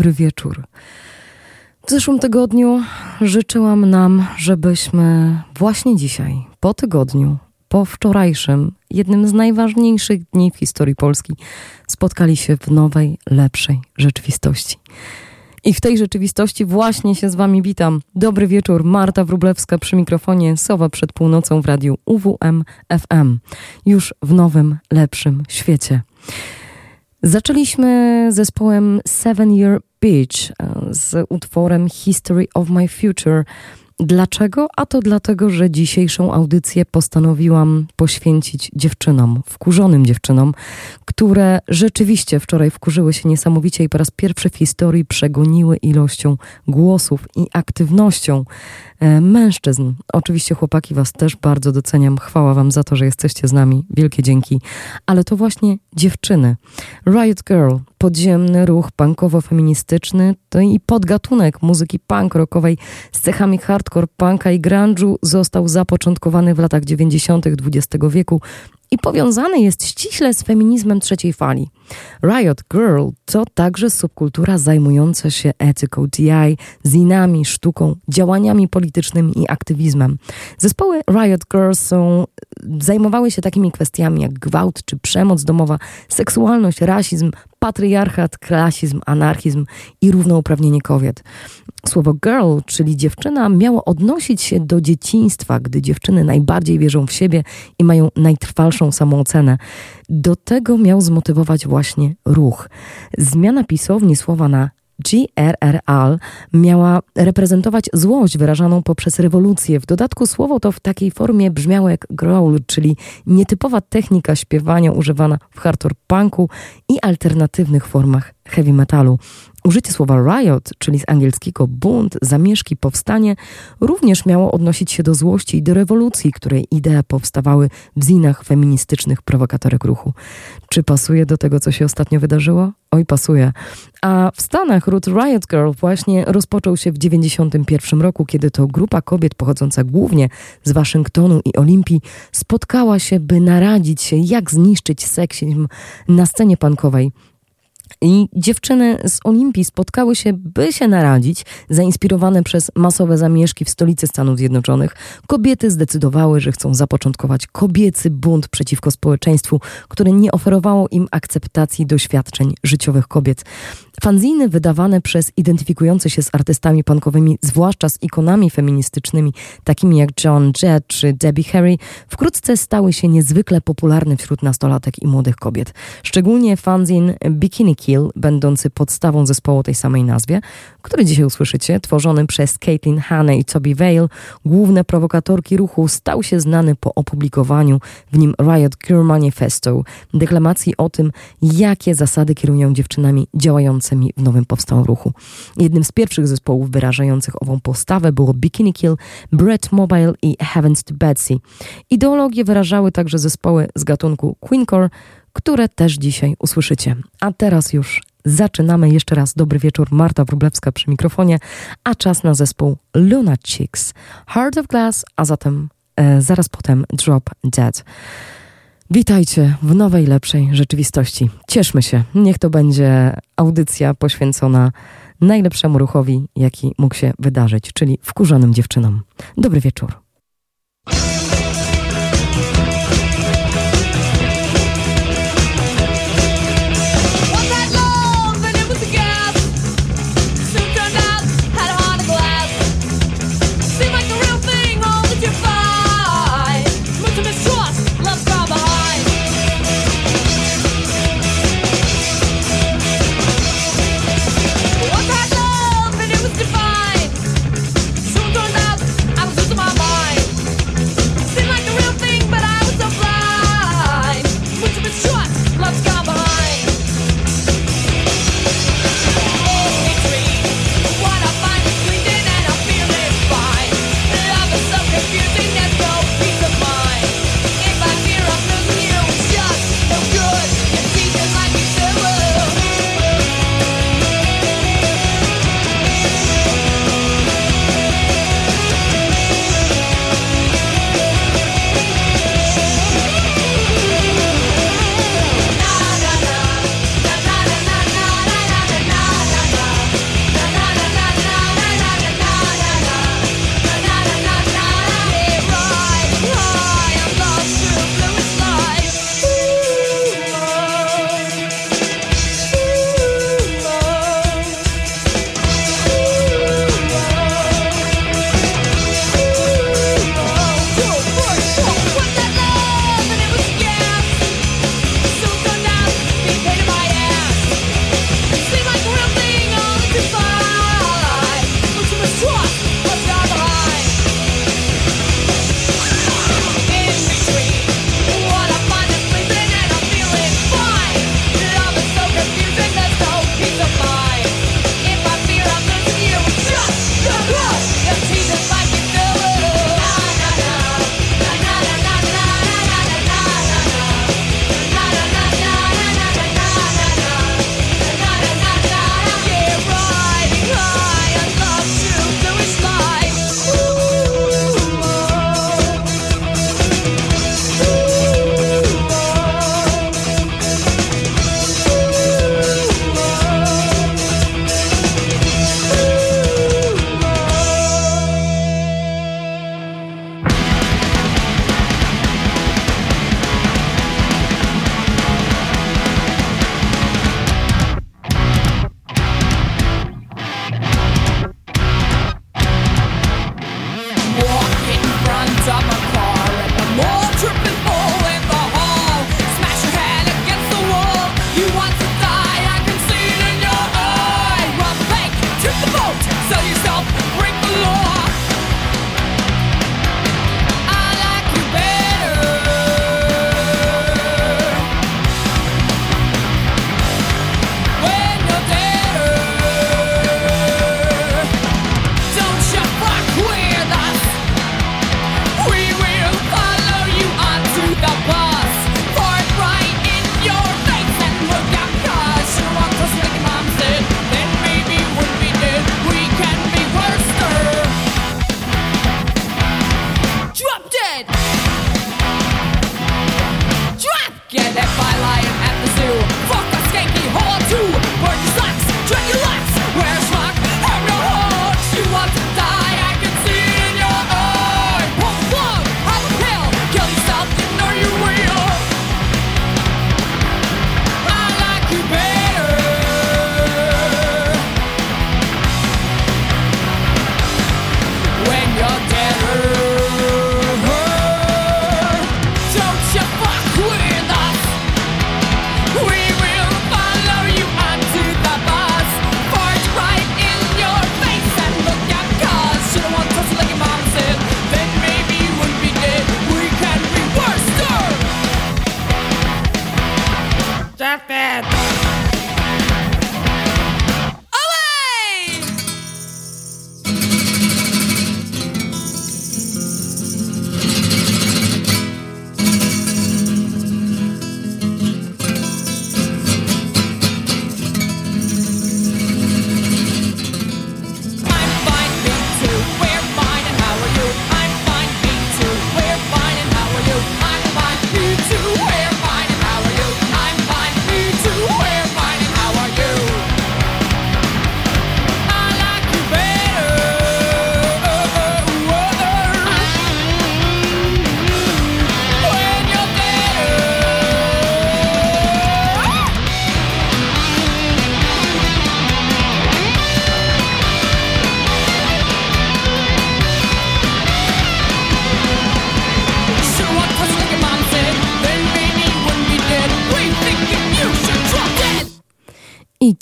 Dobry wieczór. W zeszłym tygodniu życzyłam nam, żebyśmy właśnie dzisiaj, po tygodniu, po wczorajszym, jednym z najważniejszych dni w historii Polski, spotkali się w nowej, lepszej rzeczywistości. I w tej rzeczywistości właśnie się z Wami witam. Dobry wieczór, Marta Wrublewska przy mikrofonie, Sowa przed północą w radiu UWM FM. Już w nowym, lepszym świecie. Zaczęliśmy zespołem Seven Year Beach z utworem History of My Future. Dlaczego? A to dlatego, że dzisiejszą audycję postanowiłam poświęcić dziewczynom, wkurzonym dziewczynom, które rzeczywiście wczoraj wkurzyły się niesamowicie i po raz pierwszy w historii przegoniły ilością głosów i aktywnością E, mężczyzn. Oczywiście chłopaki was też bardzo doceniam. Chwała wam za to, że jesteście z nami. Wielkie dzięki. Ale to właśnie dziewczyny. Riot Girl, podziemny ruch punkowo-feministyczny to i podgatunek muzyki punk rockowej z cechami hardcore punka i grunge'u został zapoczątkowany w latach 90. XX wieku i powiązany jest ściśle z feminizmem trzeciej fali. Riot Girl to także subkultura zajmująca się etyką DI, zinami, sztuką, działaniami politycznymi i aktywizmem. Zespoły Riot Girls są, zajmowały się takimi kwestiami jak gwałt czy przemoc domowa, seksualność, rasizm, patriarchat, klasizm, anarchizm i równouprawnienie kobiet. Słowo girl, czyli dziewczyna, miało odnosić się do dzieciństwa, gdy dziewczyny najbardziej wierzą w siebie i mają najtrwalszą samoocenę. Do tego miał zmotywować właśnie ruch. Zmiana pisowni słowa na GRRL miała reprezentować złość wyrażaną poprzez rewolucję. W dodatku słowo to w takiej formie brzmiało jak growl, czyli nietypowa technika śpiewania używana w hardcore punku i alternatywnych formach heavy metalu. Użycie słowa riot, czyli z angielskiego bunt, zamieszki, powstanie, również miało odnosić się do złości i do rewolucji, której idee powstawały w zinach feministycznych prowokatorek ruchu. Czy pasuje do tego, co się ostatnio wydarzyło? Oj, pasuje. A w Stanach ród Riot Girl właśnie rozpoczął się w 1991 roku, kiedy to grupa kobiet pochodząca głównie z Waszyngtonu i Olimpii spotkała się, by naradzić się, jak zniszczyć seksizm na scenie punkowej. I dziewczyny z Olimpii spotkały się, by się naradzić, zainspirowane przez masowe zamieszki w stolicy Stanów Zjednoczonych. Kobiety zdecydowały, że chcą zapoczątkować kobiecy bunt przeciwko społeczeństwu, które nie oferowało im akceptacji doświadczeń życiowych kobiet. Fanziny wydawane przez identyfikujące się z artystami punkowymi, zwłaszcza z ikonami feministycznymi, takimi jak John Jett czy Debbie Harry, wkrótce stały się niezwykle popularne wśród nastolatek i młodych kobiet. Szczególnie fanzin Bikini Kill, będący podstawą zespołu tej samej nazwie, który dzisiaj usłyszycie, tworzony przez Caitlin Hanna i Toby Vale, główne prowokatorki ruchu, stał się znany po opublikowaniu w nim Riot Girl Manifesto, deklamacji o tym, jakie zasady kierują dziewczynami działającymi w nowym powstałym ruchu. Jednym z pierwszych zespołów wyrażających ową postawę było Bikini Kill, Brett Mobile i Heavens to Betsy. Ideologie wyrażały także zespoły z gatunku Queencore, które też dzisiaj usłyszycie. A teraz już zaczynamy. Jeszcze raz dobry wieczór, Marta Wróblewska przy mikrofonie, a czas na zespół Luna Chicks, Heart of Glass, a zatem e, zaraz potem Drop Dead. Witajcie w nowej, lepszej rzeczywistości. Cieszmy się. Niech to będzie audycja poświęcona najlepszemu ruchowi, jaki mógł się wydarzyć, czyli wkurzonym dziewczynom. Dobry wieczór.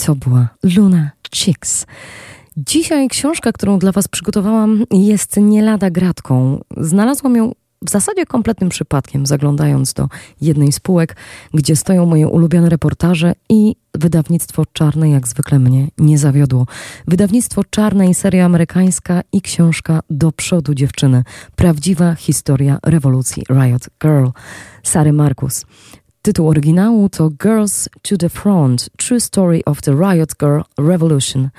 To była Luna Chicks. Dzisiaj książka, którą dla Was przygotowałam, jest nie lada gratką. Znalazłam ją w zasadzie kompletnym przypadkiem, zaglądając do jednej z spółek, gdzie stoją moje ulubione reportaże i wydawnictwo czarne jak zwykle mnie nie zawiodło. Wydawnictwo czarne i seria amerykańska i książka Do przodu dziewczyny. Prawdziwa historia rewolucji Riot Girl. Sary Markus. Tytuł oryginału to Girls to the Front True Story of the Riot Girl Revolution.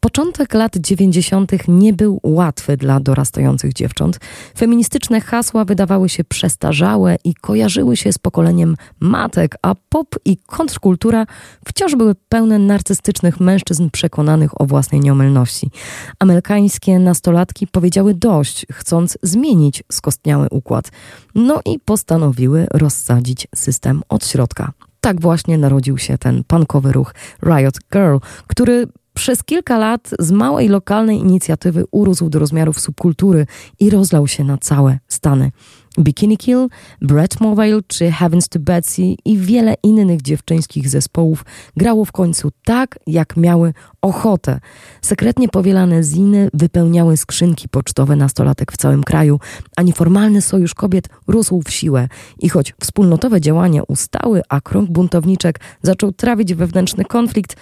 Początek lat 90. nie był łatwy dla dorastających dziewcząt. Feministyczne hasła wydawały się przestarzałe i kojarzyły się z pokoleniem matek, a pop i kontrkultura wciąż były pełne narcystycznych mężczyzn przekonanych o własnej nieomylności. Amerykańskie nastolatki powiedziały dość, chcąc zmienić skostniały układ. No i postanowiły rozsadzić system od środka. Tak właśnie narodził się ten punkowy ruch Riot Girl, który przez kilka lat z małej lokalnej inicjatywy urósł do rozmiarów subkultury i rozlał się na całe Stany. Bikini Kill, Brett Mobile czy Heavens to Betsy i wiele innych dziewczyńskich zespołów grało w końcu tak, jak miały ochotę. Sekretnie powielane ziny wypełniały skrzynki pocztowe nastolatek w całym kraju, a nieformalny sojusz kobiet rósł w siłę. I choć wspólnotowe działania ustały, a krąg buntowniczek zaczął trawić wewnętrzny konflikt,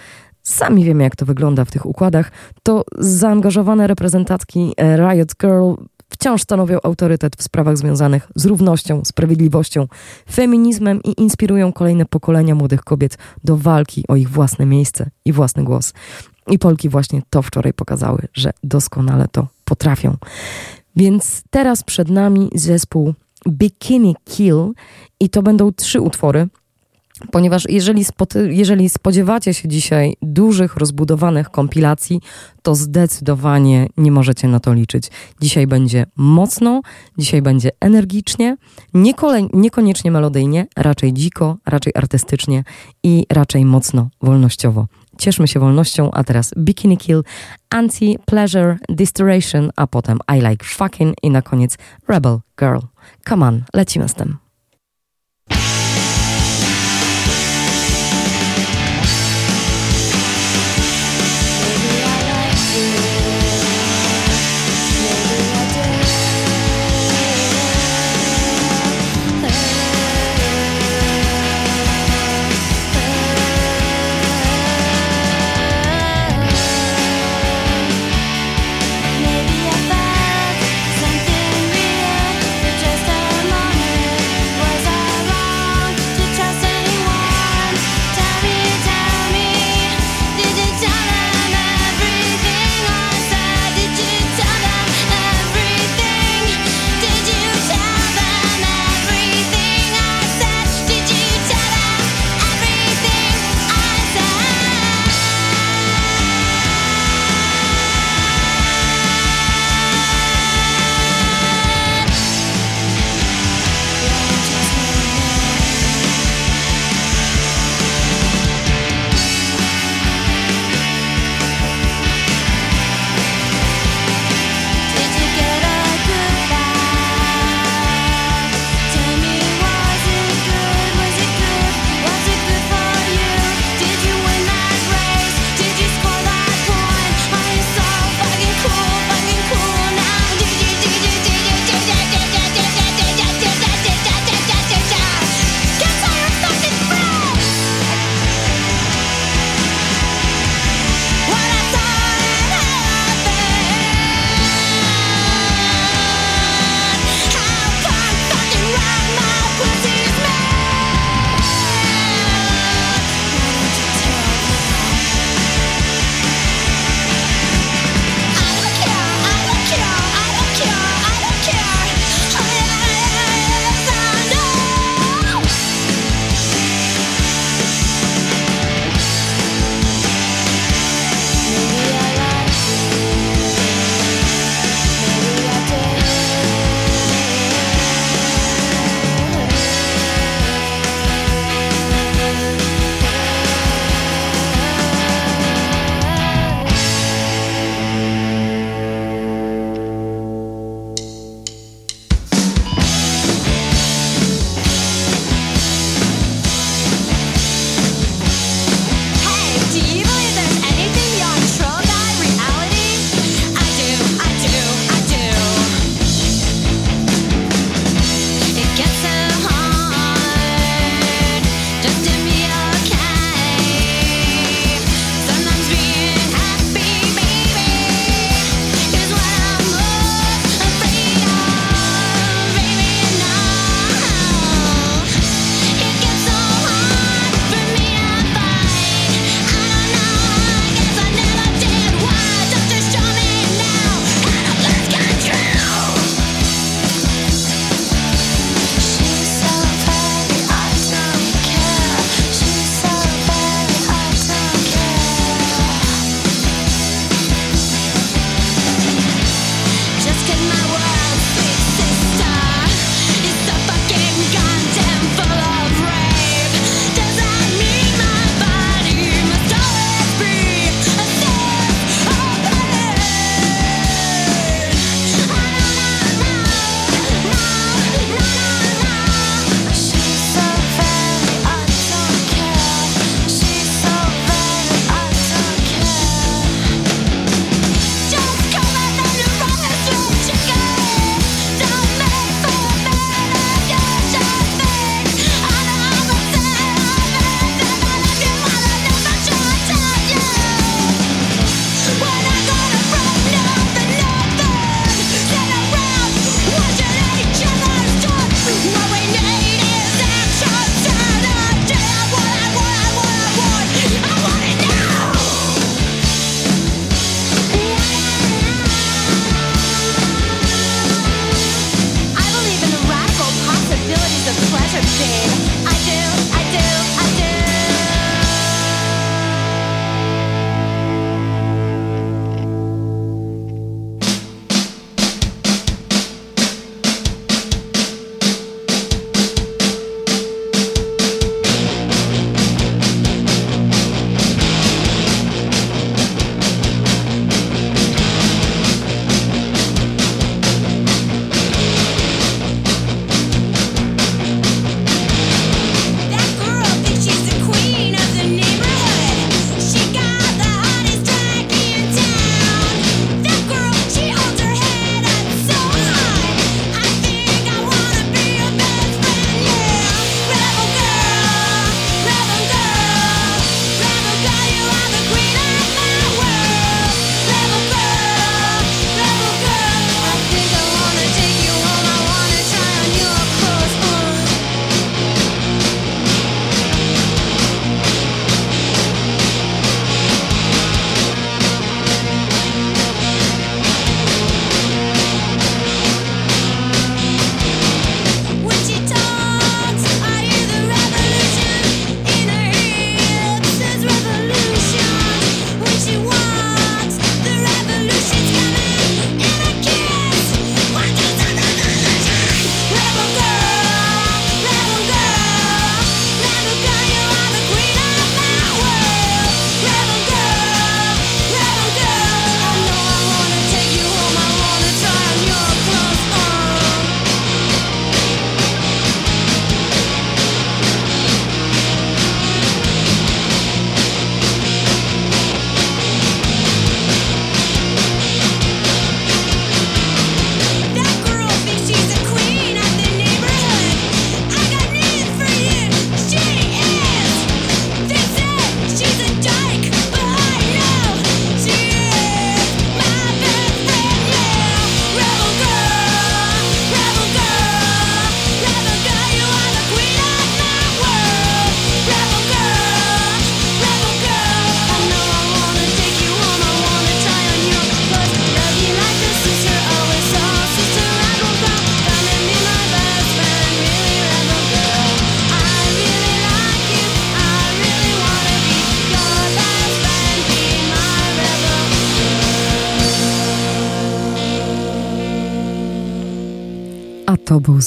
Sami wiemy, jak to wygląda w tych układach. To zaangażowane reprezentantki e, Riot Girl wciąż stanowią autorytet w sprawach związanych z równością, sprawiedliwością, feminizmem i inspirują kolejne pokolenia młodych kobiet do walki o ich własne miejsce i własny głos. I Polki właśnie to wczoraj pokazały, że doskonale to potrafią. Więc teraz przed nami zespół Bikini Kill i to będą trzy utwory ponieważ jeżeli, jeżeli spodziewacie się dzisiaj dużych, rozbudowanych kompilacji, to zdecydowanie nie możecie na to liczyć. Dzisiaj będzie mocno, dzisiaj będzie energicznie, niekoniecznie melodyjnie, raczej dziko, raczej artystycznie i raczej mocno wolnościowo. Cieszmy się wolnością, a teraz Bikini Kill, Anti-Pleasure Distoration, a potem I Like Fucking i na koniec Rebel Girl. Come on, lecimy z tym.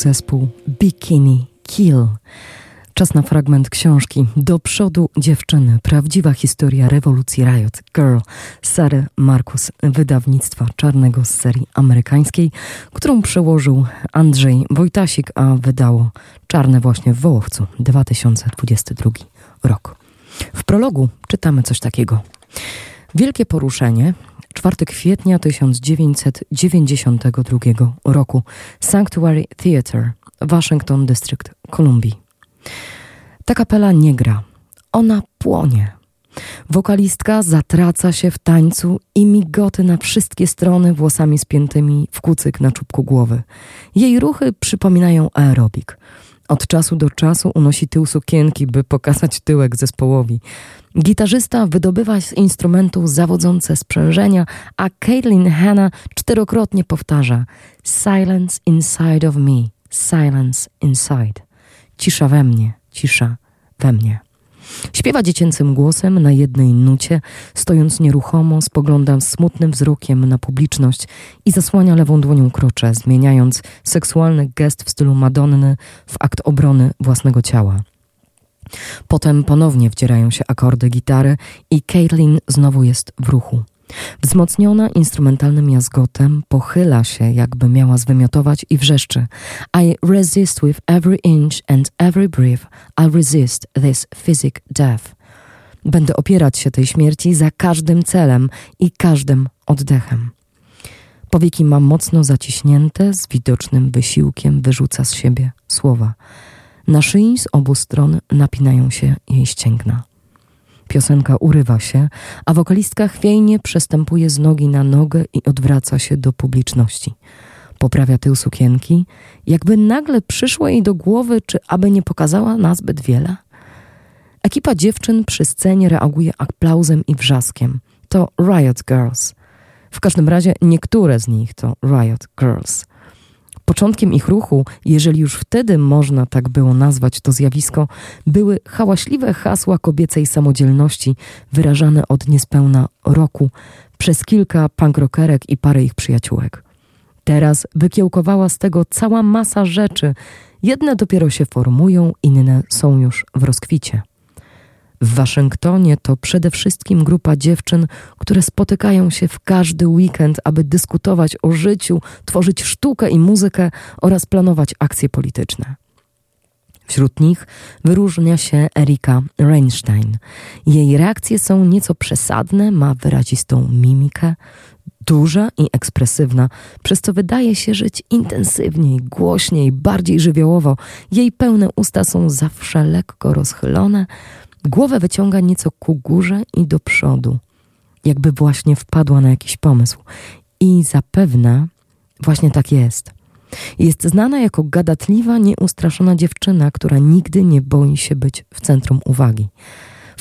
Zespół Bikini Kill. Czas na fragment książki Do przodu dziewczyny. Prawdziwa historia rewolucji Riot Girl Sary Markus, wydawnictwa czarnego z serii amerykańskiej, którą przełożył Andrzej Wojtasik, a wydało czarne właśnie w Wołowcu 2022 rok. W prologu czytamy coś takiego. Wielkie poruszenie 4 kwietnia 1992 roku Sanctuary Theatre, Washington District, Kolumbii. Ta kapela nie gra, ona płonie. Wokalistka zatraca się w tańcu i migoty na wszystkie strony włosami spiętymi w kucyk na czubku głowy. Jej ruchy przypominają aerobik. Od czasu do czasu unosi tył sukienki, by pokazać tyłek zespołowi. Gitarzysta wydobywa z instrumentu zawodzące sprzężenia, a Caitlin Hanna czterokrotnie powtarza Silence inside of me, silence inside. Cisza we mnie, cisza we mnie. Śpiewa dziecięcym głosem na jednej nucie, stojąc nieruchomo, spogląda smutnym wzrokiem na publiczność i zasłania lewą dłonią krocze, zmieniając seksualny gest w stylu Madonny w akt obrony własnego ciała. Potem ponownie wdzierają się akordy gitary i Caitlin znowu jest w ruchu. Wzmocniona instrumentalnym jazgotem, pochyla się, jakby miała zwymiotować i wrzeszczy. I resist with every inch and every breath. I resist this physic death. Będę opierać się tej śmierci za każdym celem i każdym oddechem. Powieki ma mocno zaciśnięte, z widocznym wysiłkiem wyrzuca z siebie słowa. Na szyi z obu stron napinają się jej ścięgna. Piosenka urywa się, a wokalistka chwiejnie przestępuje z nogi na nogę i odwraca się do publiczności. Poprawia tył sukienki, jakby nagle przyszło jej do głowy, czy aby nie pokazała nazbyt wiele. Ekipa dziewczyn przy scenie reaguje aplauzem i wrzaskiem. To Riot Girls. W każdym razie niektóre z nich to Riot Girls. Początkiem ich ruchu, jeżeli już wtedy można tak było nazwać to zjawisko, były hałaśliwe hasła kobiecej samodzielności wyrażane od niespełna roku przez kilka pankrockerek i parę ich przyjaciółek. Teraz wykiełkowała z tego cała masa rzeczy. Jedne dopiero się formują, inne są już w rozkwicie. W Waszyngtonie to przede wszystkim grupa dziewczyn, które spotykają się w każdy weekend, aby dyskutować o życiu, tworzyć sztukę i muzykę oraz planować akcje polityczne. Wśród nich wyróżnia się Erika Reinstein. Jej reakcje są nieco przesadne, ma wyrazistą mimikę, duża i ekspresywna, przez co wydaje się żyć intensywniej, głośniej, bardziej żywiołowo. Jej pełne usta są zawsze lekko rozchylone, Głowę wyciąga nieco ku górze i do przodu, jakby właśnie wpadła na jakiś pomysł. I zapewne właśnie tak jest. Jest znana jako gadatliwa, nieustraszona dziewczyna, która nigdy nie boi się być w centrum uwagi.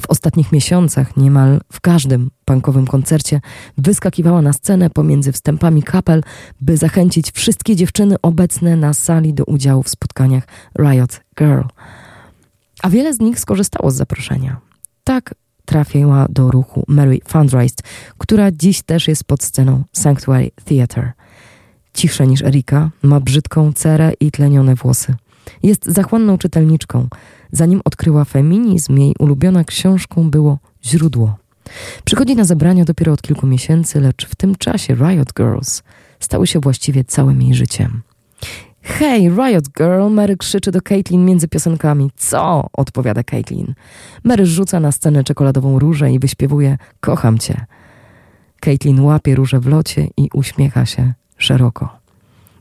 W ostatnich miesiącach niemal w każdym punkowym koncercie wyskakiwała na scenę pomiędzy wstępami kapel, by zachęcić wszystkie dziewczyny obecne na sali do udziału w spotkaniach Riot Girl – a wiele z nich skorzystało z zaproszenia. Tak trafiła do ruchu Mary Fundreist, która dziś też jest pod sceną Sanctuary Theatre. Cichsza niż Erika, ma brzydką cerę i tlenione włosy. Jest zachłanną czytelniczką. Zanim odkryła feminizm, jej ulubiona książką było Źródło. Przychodzi na zebrania dopiero od kilku miesięcy, lecz w tym czasie Riot Girls stały się właściwie całym jej życiem. Hej, Riot Girl, Mary krzyczy do Caitlin między piosenkami. Co? odpowiada Caitlin. Mary rzuca na scenę czekoladową różę i wyśpiewuje Kocham cię. Caitlin łapie różę w locie i uśmiecha się szeroko.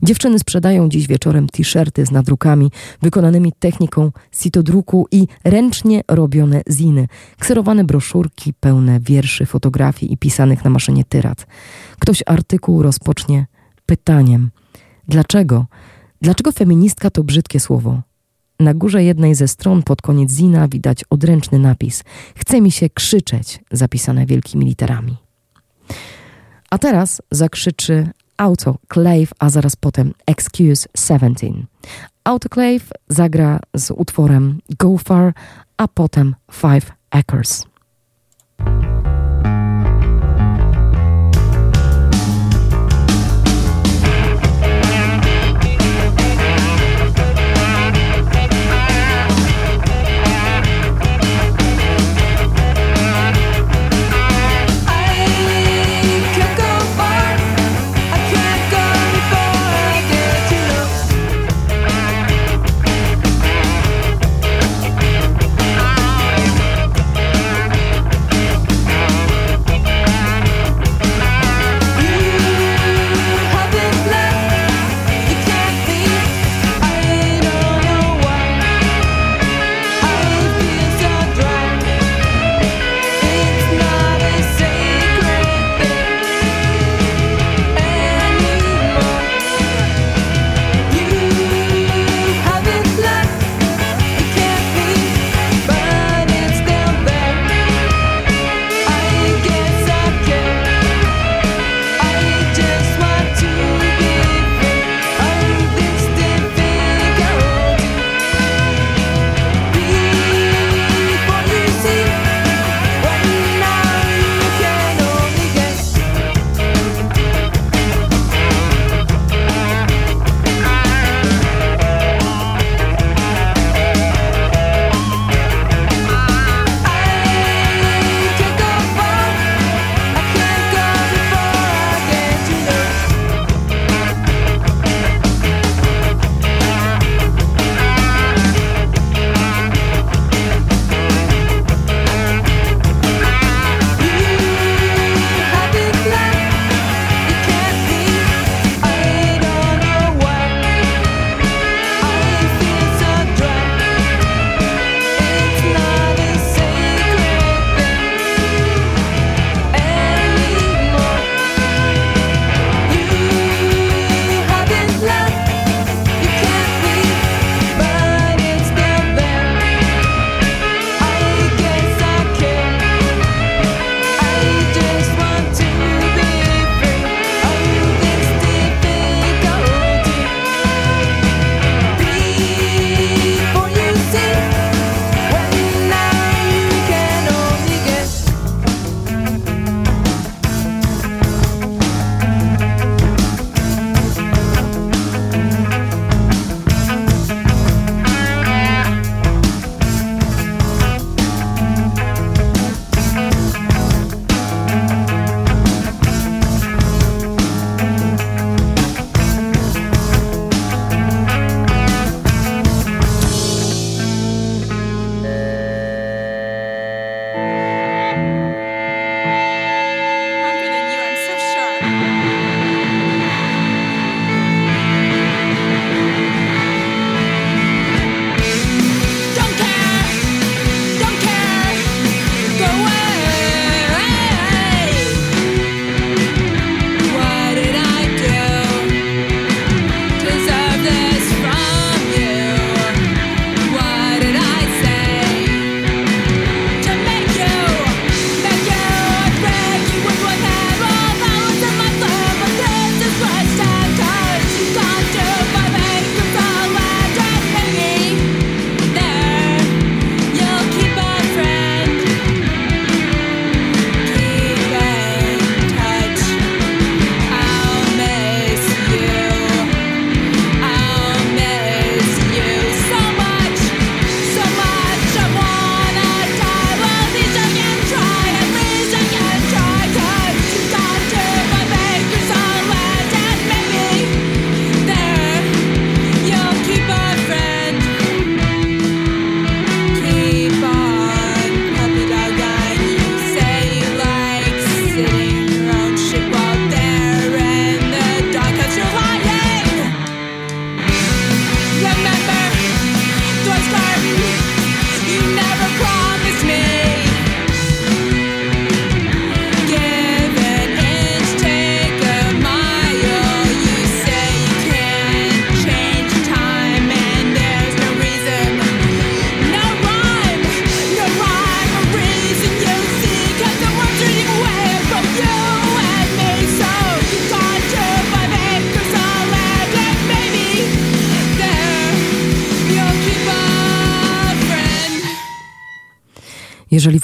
Dziewczyny sprzedają dziś wieczorem t-shirty z nadrukami wykonanymi techniką sitodruku i ręcznie robione ziny, kserowane broszurki pełne wierszy, fotografii i pisanych na maszynie tyrat. Ktoś artykuł rozpocznie pytaniem: Dlaczego Dlaczego feministka to brzydkie słowo? Na górze jednej ze stron pod koniec zina widać odręczny napis Chce mi się krzyczeć, zapisane wielkimi literami. A teraz zakrzyczy Autoclave, a zaraz potem Excuse 17. Autoclave zagra z utworem Go Far, a potem Five Acres.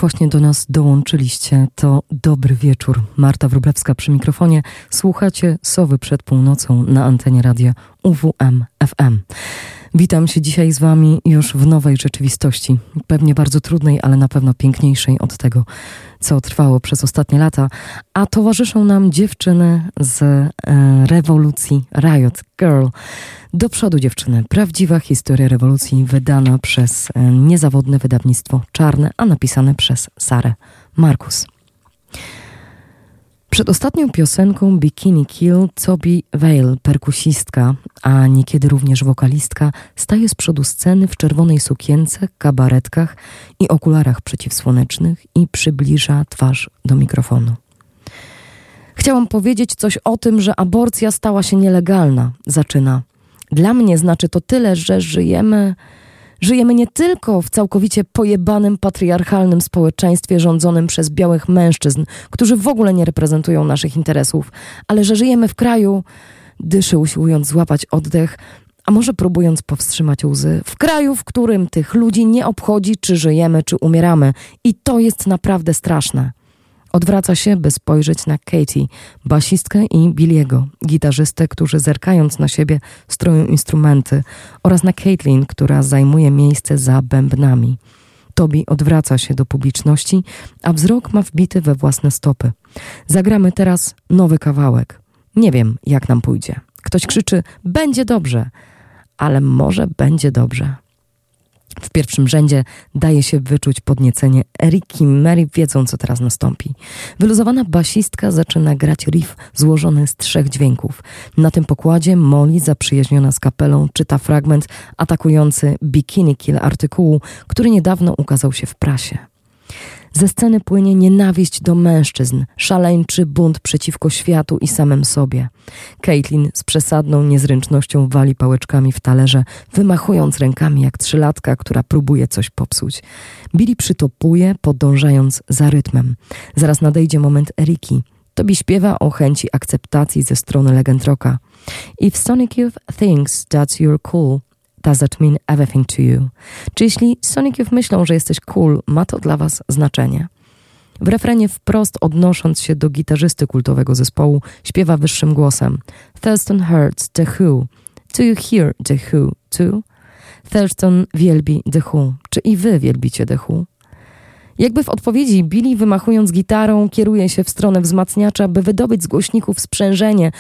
Właśnie do nas dołączyliście, to dobry wieczór. Marta Wróblewska przy mikrofonie. Słuchacie Sowy przed północą na antenie radia UWM FM. Witam się dzisiaj z Wami już w nowej rzeczywistości. Pewnie bardzo trudnej, ale na pewno piękniejszej od tego, co trwało przez ostatnie lata. A towarzyszą nam dziewczyny z e, rewolucji Riot Girl. Do przodu dziewczyny. Prawdziwa historia rewolucji wydana przez e, niezawodne wydawnictwo Czarne, a napisane przez Sarę Markus. Przed ostatnią piosenką Bikini Kill Toby Vale, perkusistka, a niekiedy również wokalistka, staje z przodu sceny w czerwonej sukience, kabaretkach i okularach przeciwsłonecznych i przybliża twarz do mikrofonu. Chciałam powiedzieć coś o tym, że aborcja stała się nielegalna, zaczyna. Dla mnie znaczy to tyle, że żyjemy Żyjemy nie tylko w całkowicie pojebanym, patriarchalnym społeczeństwie rządzonym przez białych mężczyzn, którzy w ogóle nie reprezentują naszych interesów, ale że żyjemy w kraju, dyszy usiłując złapać oddech, a może próbując powstrzymać łzy, w kraju, w którym tych ludzi nie obchodzi, czy żyjemy, czy umieramy. I to jest naprawdę straszne. Odwraca się, by spojrzeć na Katie, basistkę i Billiego, gitarzystę, którzy zerkając na siebie stroją instrumenty, oraz na Caitlin, która zajmuje miejsce za bębnami. Tobi odwraca się do publiczności, a wzrok ma wbity we własne stopy. Zagramy teraz nowy kawałek. Nie wiem, jak nam pójdzie. Ktoś krzyczy: Będzie dobrze, ale może będzie dobrze. W pierwszym rzędzie daje się wyczuć podniecenie. I Mary wiedzą, co teraz nastąpi. Wyluzowana basistka zaczyna grać riff złożony z trzech dźwięków. Na tym pokładzie Molly, zaprzyjaźniona z kapelą, czyta fragment atakujący Bikini Kill artykułu, który niedawno ukazał się w prasie. Ze sceny płynie nienawiść do mężczyzn, szaleńczy bunt przeciwko światu i samym sobie. Caitlin z przesadną niezręcznością wali pałeczkami w talerze, wymachując rękami jak trzylatka, która próbuje coś popsuć. Billy przytopuje, podążając za rytmem. Zaraz nadejdzie moment Eriki. Tobi śpiewa o chęci akceptacji ze strony legend rocka. If Sonic Youth thinks that you're cool, Does that mean everything to you? Czy jeśli Sonic Youth myślą, że jesteś cool, ma to dla was znaczenie? W refrenie wprost odnosząc się do gitarzysty kultowego zespołu, śpiewa wyższym głosem Thurston hurts The Who. Do you hear The Who too? Thurston wielbi The Who. Czy i wy wielbicie The Who? Jakby w odpowiedzi Billy, wymachując gitarą, kieruje się w stronę wzmacniacza, by wydobyć z głośników sprzężenie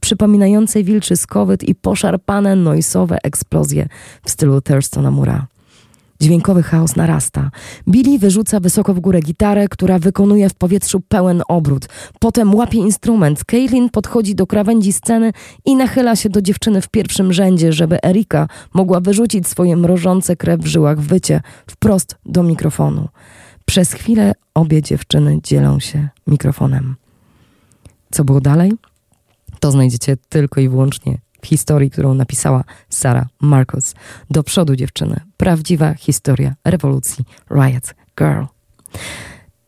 przypominające wilczy skowyt i poszarpane noisowe eksplozje w stylu Thurstona Mura. Dźwiękowy chaos narasta. Billy wyrzuca wysoko w górę gitarę, która wykonuje w powietrzu pełen obrót. Potem łapie instrument. Caitlin podchodzi do krawędzi sceny i nachyla się do dziewczyny w pierwszym rzędzie, żeby Erika mogła wyrzucić swoje mrożące krew w żyłach wycie wprost do mikrofonu. Przez chwilę obie dziewczyny dzielą się mikrofonem. Co było dalej? To znajdziecie tylko i wyłącznie w historii, którą napisała Sara Marcos. Do przodu dziewczyny. Prawdziwa historia rewolucji Riot Girl.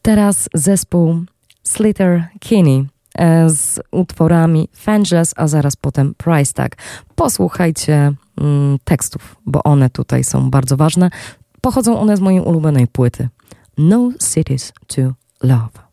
Teraz zespół Slater Kinney e, z utworami Fangeless, a zaraz potem Price Tag. Posłuchajcie mm, tekstów, bo one tutaj są bardzo ważne. Pochodzą one z mojej ulubionej płyty no cities to love.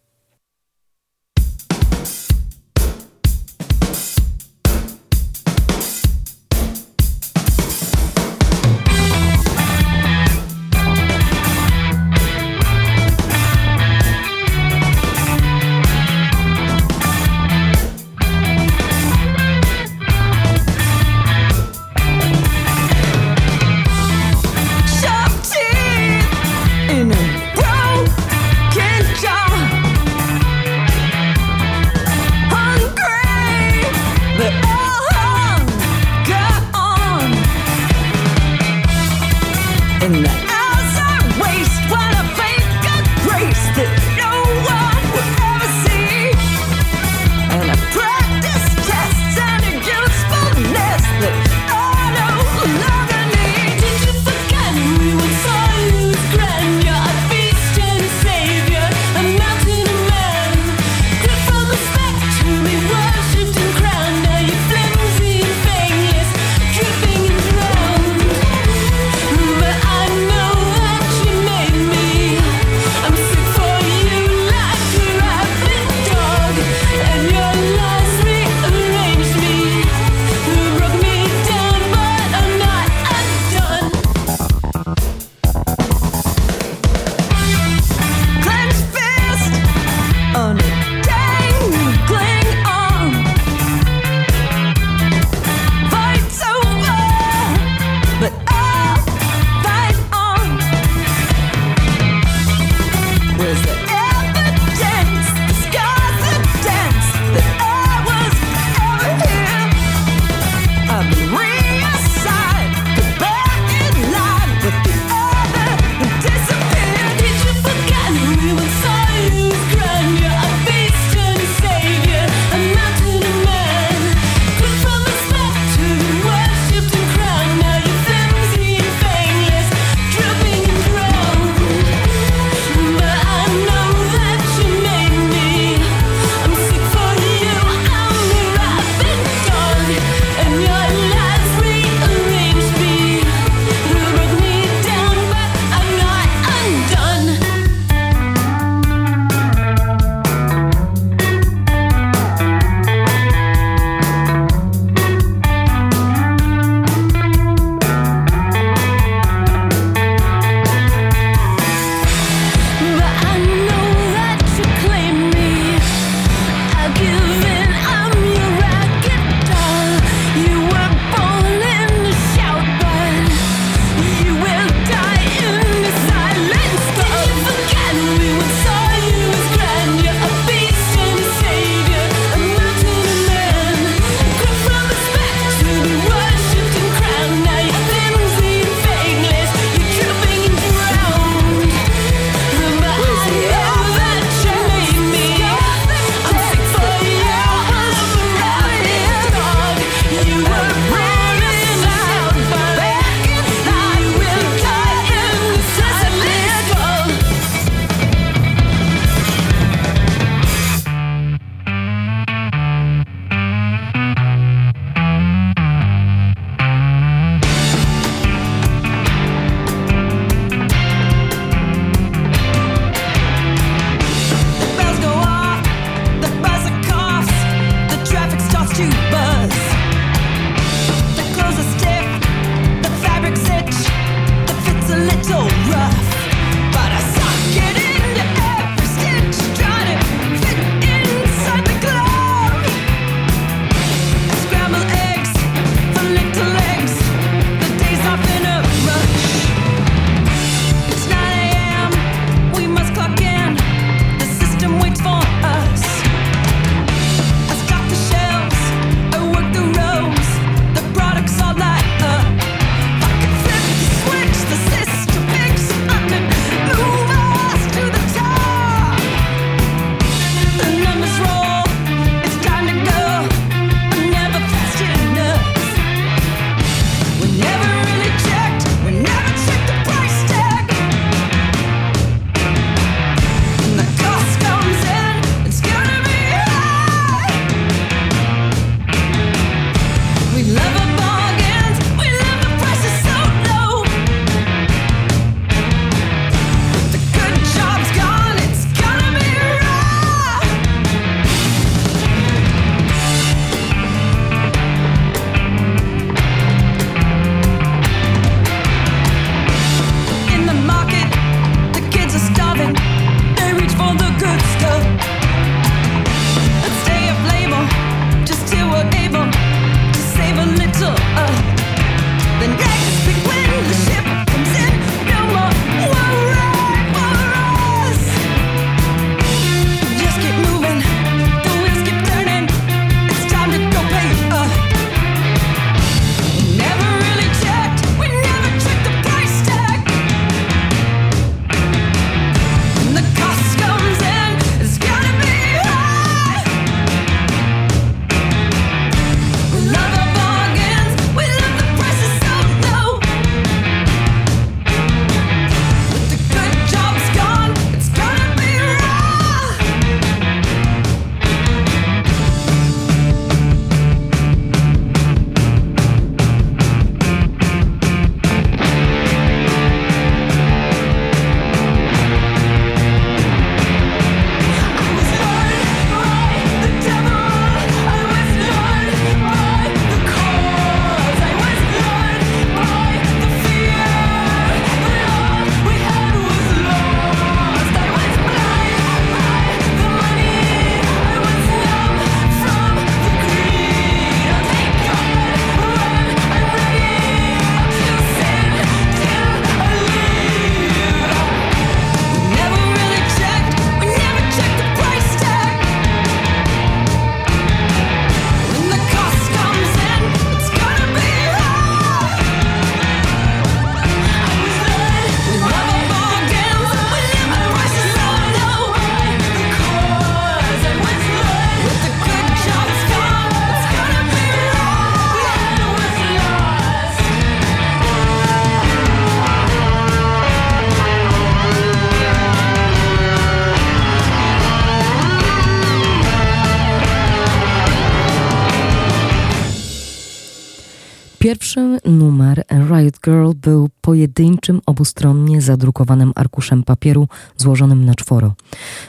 Pojedynczym, obustronnie zadrukowanym arkuszem papieru złożonym na czworo.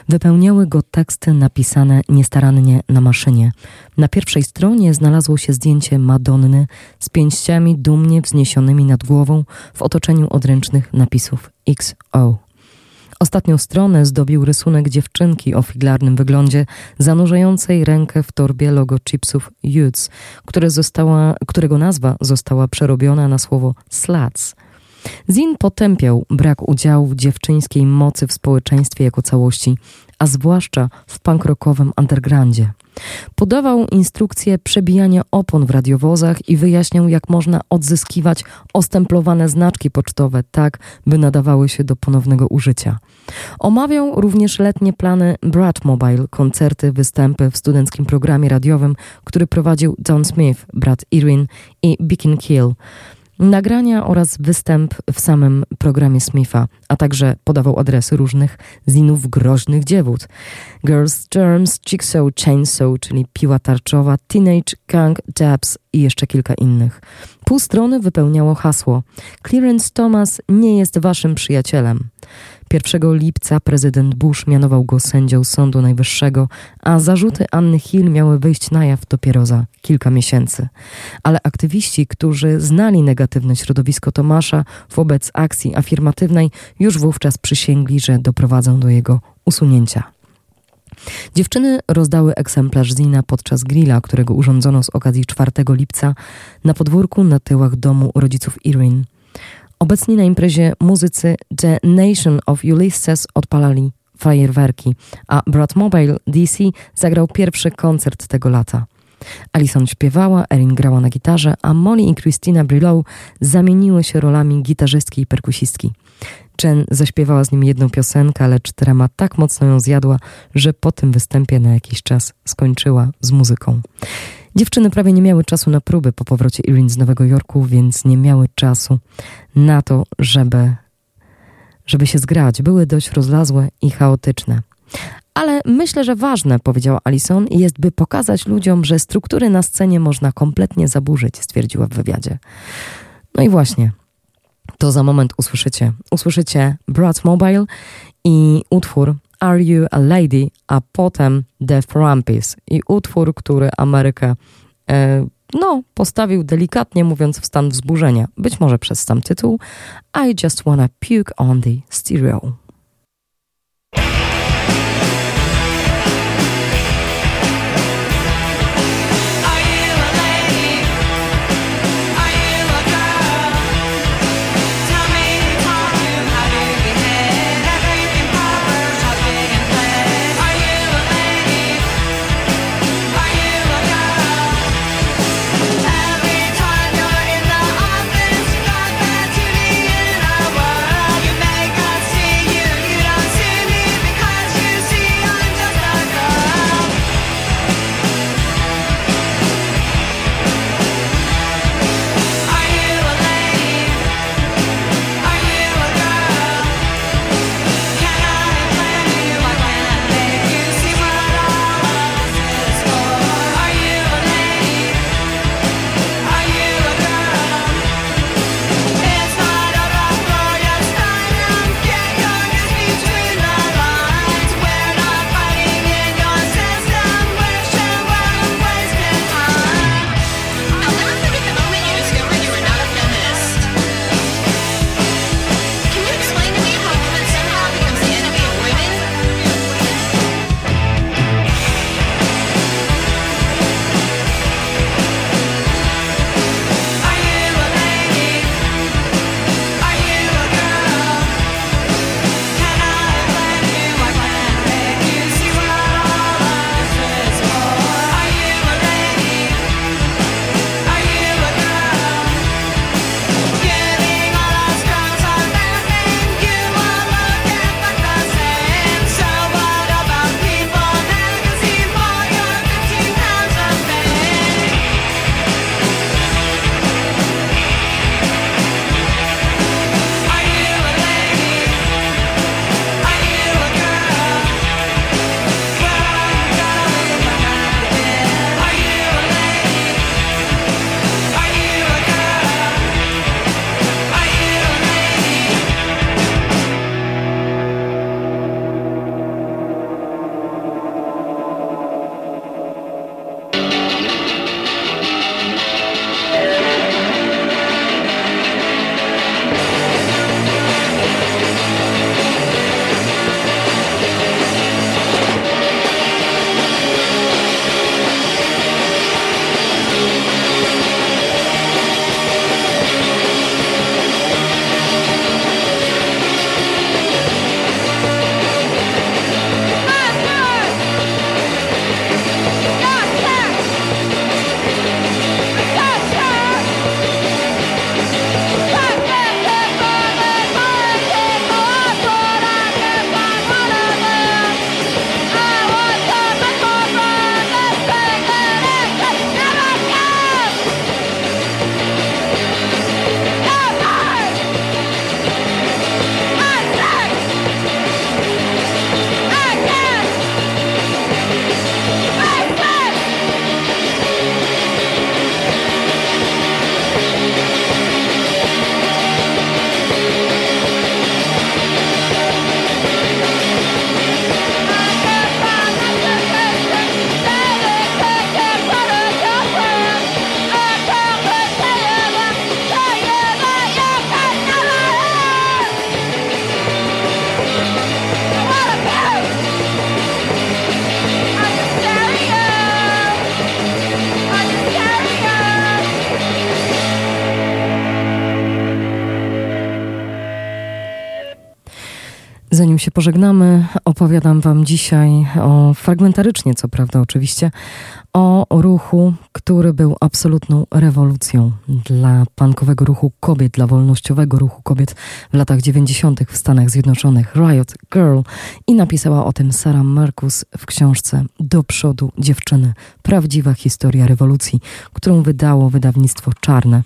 Wypełniały go teksty napisane niestarannie na maszynie. Na pierwszej stronie znalazło się zdjęcie Madonny z pięściami dumnie wzniesionymi nad głową w otoczeniu odręcznych napisów XO. Ostatnią stronę zdobił rysunek dziewczynki o figlarnym wyglądzie, zanurzającej rękę w torbie logo chipsów Youths, które została, którego nazwa została przerobiona na słowo slats. Zin potępiał brak udziału dziewczyńskiej mocy w społeczeństwie jako całości, a zwłaszcza w punkrockowym undergroundzie. Podawał instrukcje przebijania opon w radiowozach i wyjaśniał, jak można odzyskiwać ostemplowane znaczki pocztowe tak, by nadawały się do ponownego użycia. Omawiał również letnie plany Brad Mobile, koncerty, występy w studenckim programie radiowym, który prowadził John Smith, brat Irwin i Beacon Kill. Nagrania oraz występ w samym programie Smitha, a także podawał adresy różnych zinów groźnych dziewót. Girls Germs, Jigsaw Chainsaw, czyli piła tarczowa, Teenage Gang Jabs i jeszcze kilka innych. Pół strony wypełniało hasło: Clarence Thomas nie jest waszym przyjacielem. 1 lipca prezydent Bush mianował go sędzią Sądu Najwyższego, a zarzuty Anny Hill miały wyjść na jaw dopiero za kilka miesięcy. Ale aktywiści, którzy znali negatywne środowisko Tomasza wobec akcji afirmatywnej, już wówczas przysięgli, że doprowadzą do jego usunięcia. Dziewczyny rozdały egzemplarz Zina podczas grilla, którego urządzono z okazji 4 lipca na podwórku na tyłach domu rodziców Irene. Obecni na imprezie muzycy The Nation of Ulysses odpalali fajerwerki, a Bratmobile DC zagrał pierwszy koncert tego lata. Alison śpiewała, Erin grała na gitarze, a Molly i Christina Brillow zamieniły się rolami gitarzystki i perkusistki. Jen zaśpiewała z nim jedną piosenkę, lecz trema tak mocno ją zjadła, że po tym występie na jakiś czas skończyła z muzyką. Dziewczyny prawie nie miały czasu na próby po powrocie Irene z Nowego Jorku, więc nie miały czasu na to, żeby, żeby się zgrać. Były dość rozlazłe i chaotyczne. Ale myślę, że ważne, powiedziała Alison, jest, by pokazać ludziom, że struktury na scenie można kompletnie zaburzyć, stwierdziła w wywiadzie. No i właśnie, to za moment usłyszycie. Usłyszycie Mobile i utwór Are You a Lady, a potem The Frampis i utwór, który Amerykę e, no, postawił delikatnie mówiąc w stan wzburzenia, być może przez sam tytuł I Just Wanna Puke on the Stereo. Się pożegnamy, opowiadam Wam dzisiaj o fragmentarycznie, co prawda, oczywiście, o ruchu, który był absolutną rewolucją dla punkowego ruchu kobiet, dla wolnościowego ruchu kobiet w latach 90. w Stanach Zjednoczonych, Riot Girl, i napisała o tym Sarah Marcus w książce Do przodu dziewczyny prawdziwa historia rewolucji, którą wydało wydawnictwo Czarne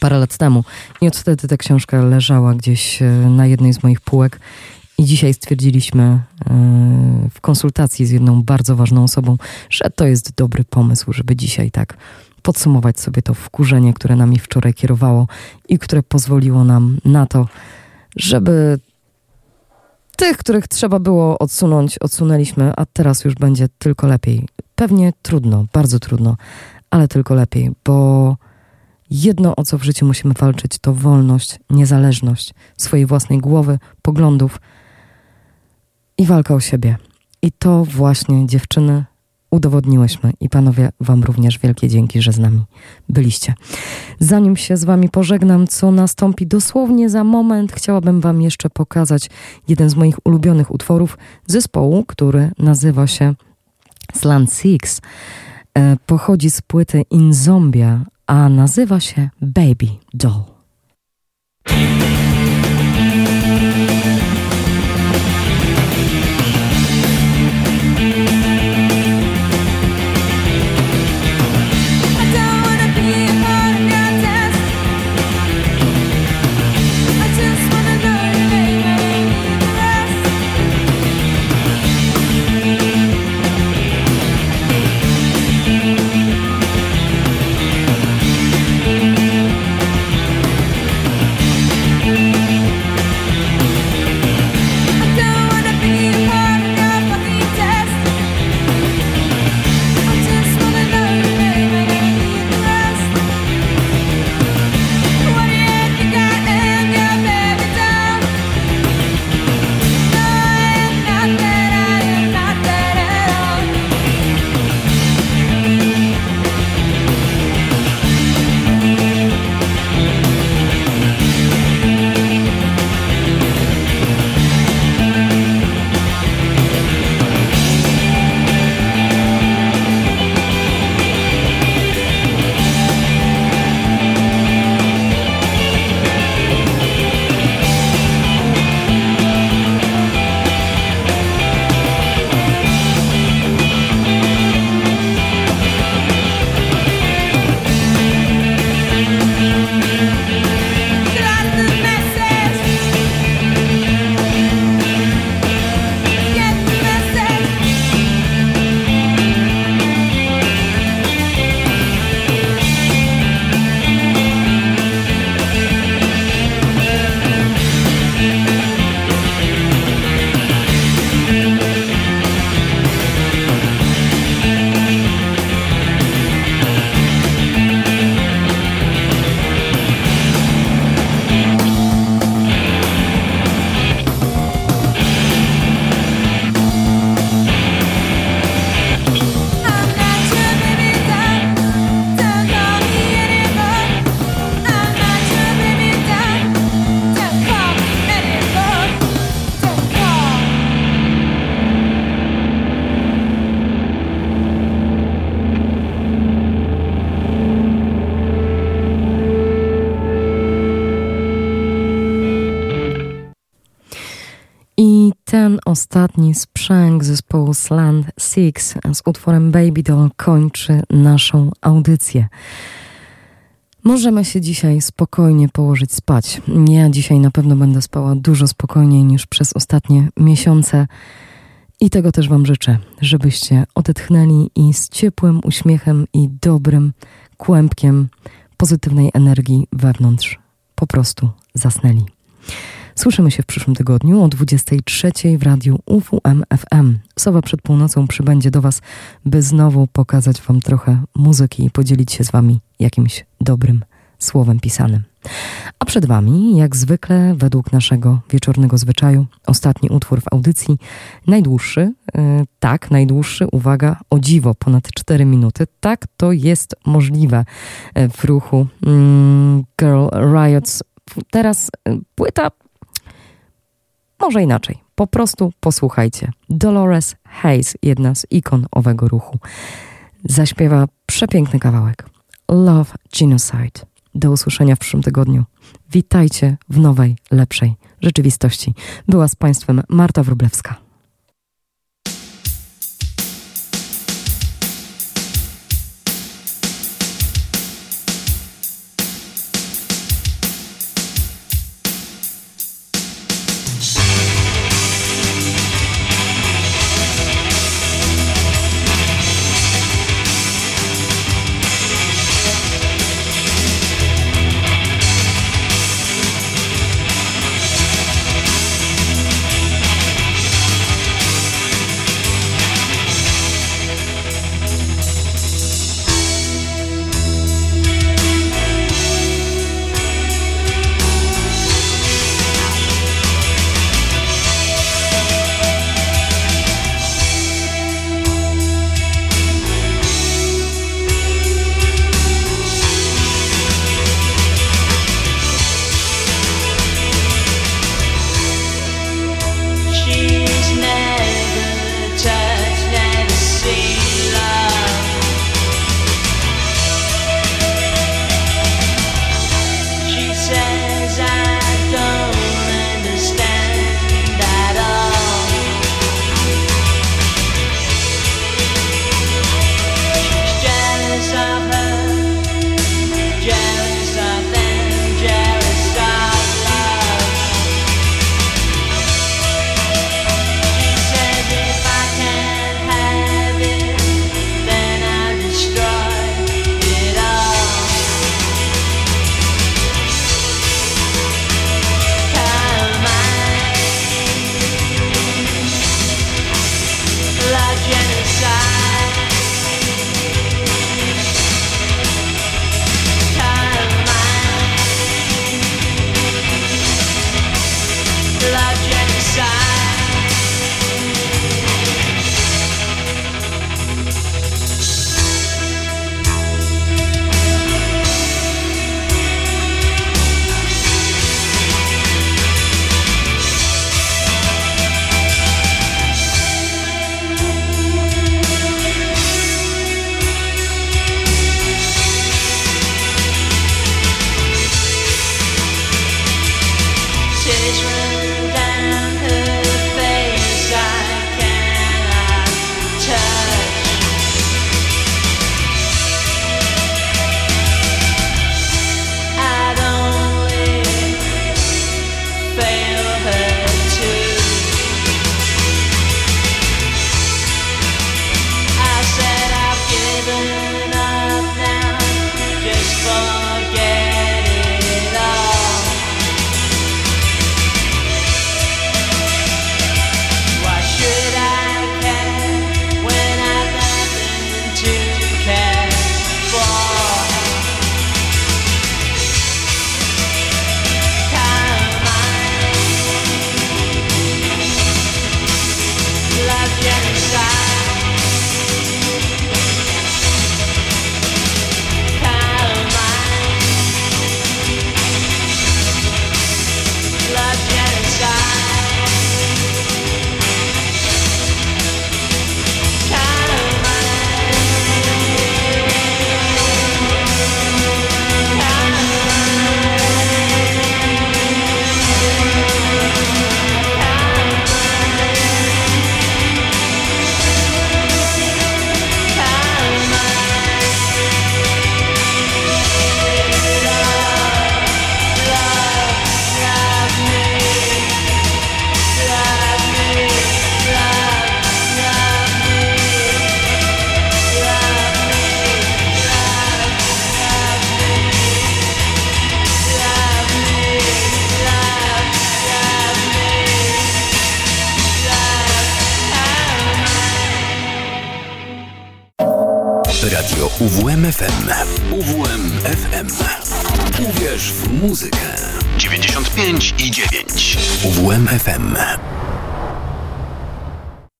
parę lat temu. I od wtedy ta książka leżała gdzieś e, na jednej z moich półek. I dzisiaj stwierdziliśmy e, w konsultacji z jedną bardzo ważną osobą, że to jest dobry pomysł, żeby dzisiaj tak podsumować sobie to wkurzenie, które nami wczoraj kierowało i które pozwoliło nam na to, żeby tych, których trzeba było odsunąć, odsunęliśmy, a teraz już będzie tylko lepiej. Pewnie trudno, bardzo trudno, ale tylko lepiej, bo Jedno, o co w życiu musimy walczyć, to wolność, niezależność swojej własnej głowy, poglądów i walka o siebie. I to właśnie, dziewczyny, udowodniłyśmy. I panowie, wam również wielkie dzięki, że z nami byliście. Zanim się z wami pożegnam, co nastąpi dosłownie za moment, chciałabym wam jeszcze pokazać jeden z moich ulubionych utworów zespołu, który nazywa się Slant Six. E, pochodzi z płyty In Zombia, a nazywa się Baby Doll. Ostatni sprzęg zespołu Slant Six z utworem Baby Doll kończy naszą audycję. Możemy się dzisiaj spokojnie położyć spać. Ja dzisiaj na pewno będę spała dużo spokojniej niż przez ostatnie miesiące. I tego też Wam życzę, żebyście odetchnęli i z ciepłym uśmiechem i dobrym kłębkiem pozytywnej energii wewnątrz po prostu zasnęli. Słyszymy się w przyszłym tygodniu o 23 w radiu UWM FM. Sowa przed północą przybędzie do Was, by znowu pokazać Wam trochę muzyki i podzielić się z Wami jakimś dobrym słowem pisanym. A przed Wami, jak zwykle, według naszego wieczornego zwyczaju, ostatni utwór w audycji, najdłuższy, yy, tak, najdłuższy, uwaga, o dziwo, ponad 4 minuty. Tak, to jest możliwe e, w ruchu yy, Girl Riots. Teraz yy, płyta może inaczej. Po prostu posłuchajcie. Dolores Hayes, jedna z ikon owego ruchu, zaśpiewa przepiękny kawałek. Love Genocide. Do usłyszenia w przyszłym tygodniu. Witajcie w nowej, lepszej rzeczywistości. Była z Państwem Marta Wrublewska.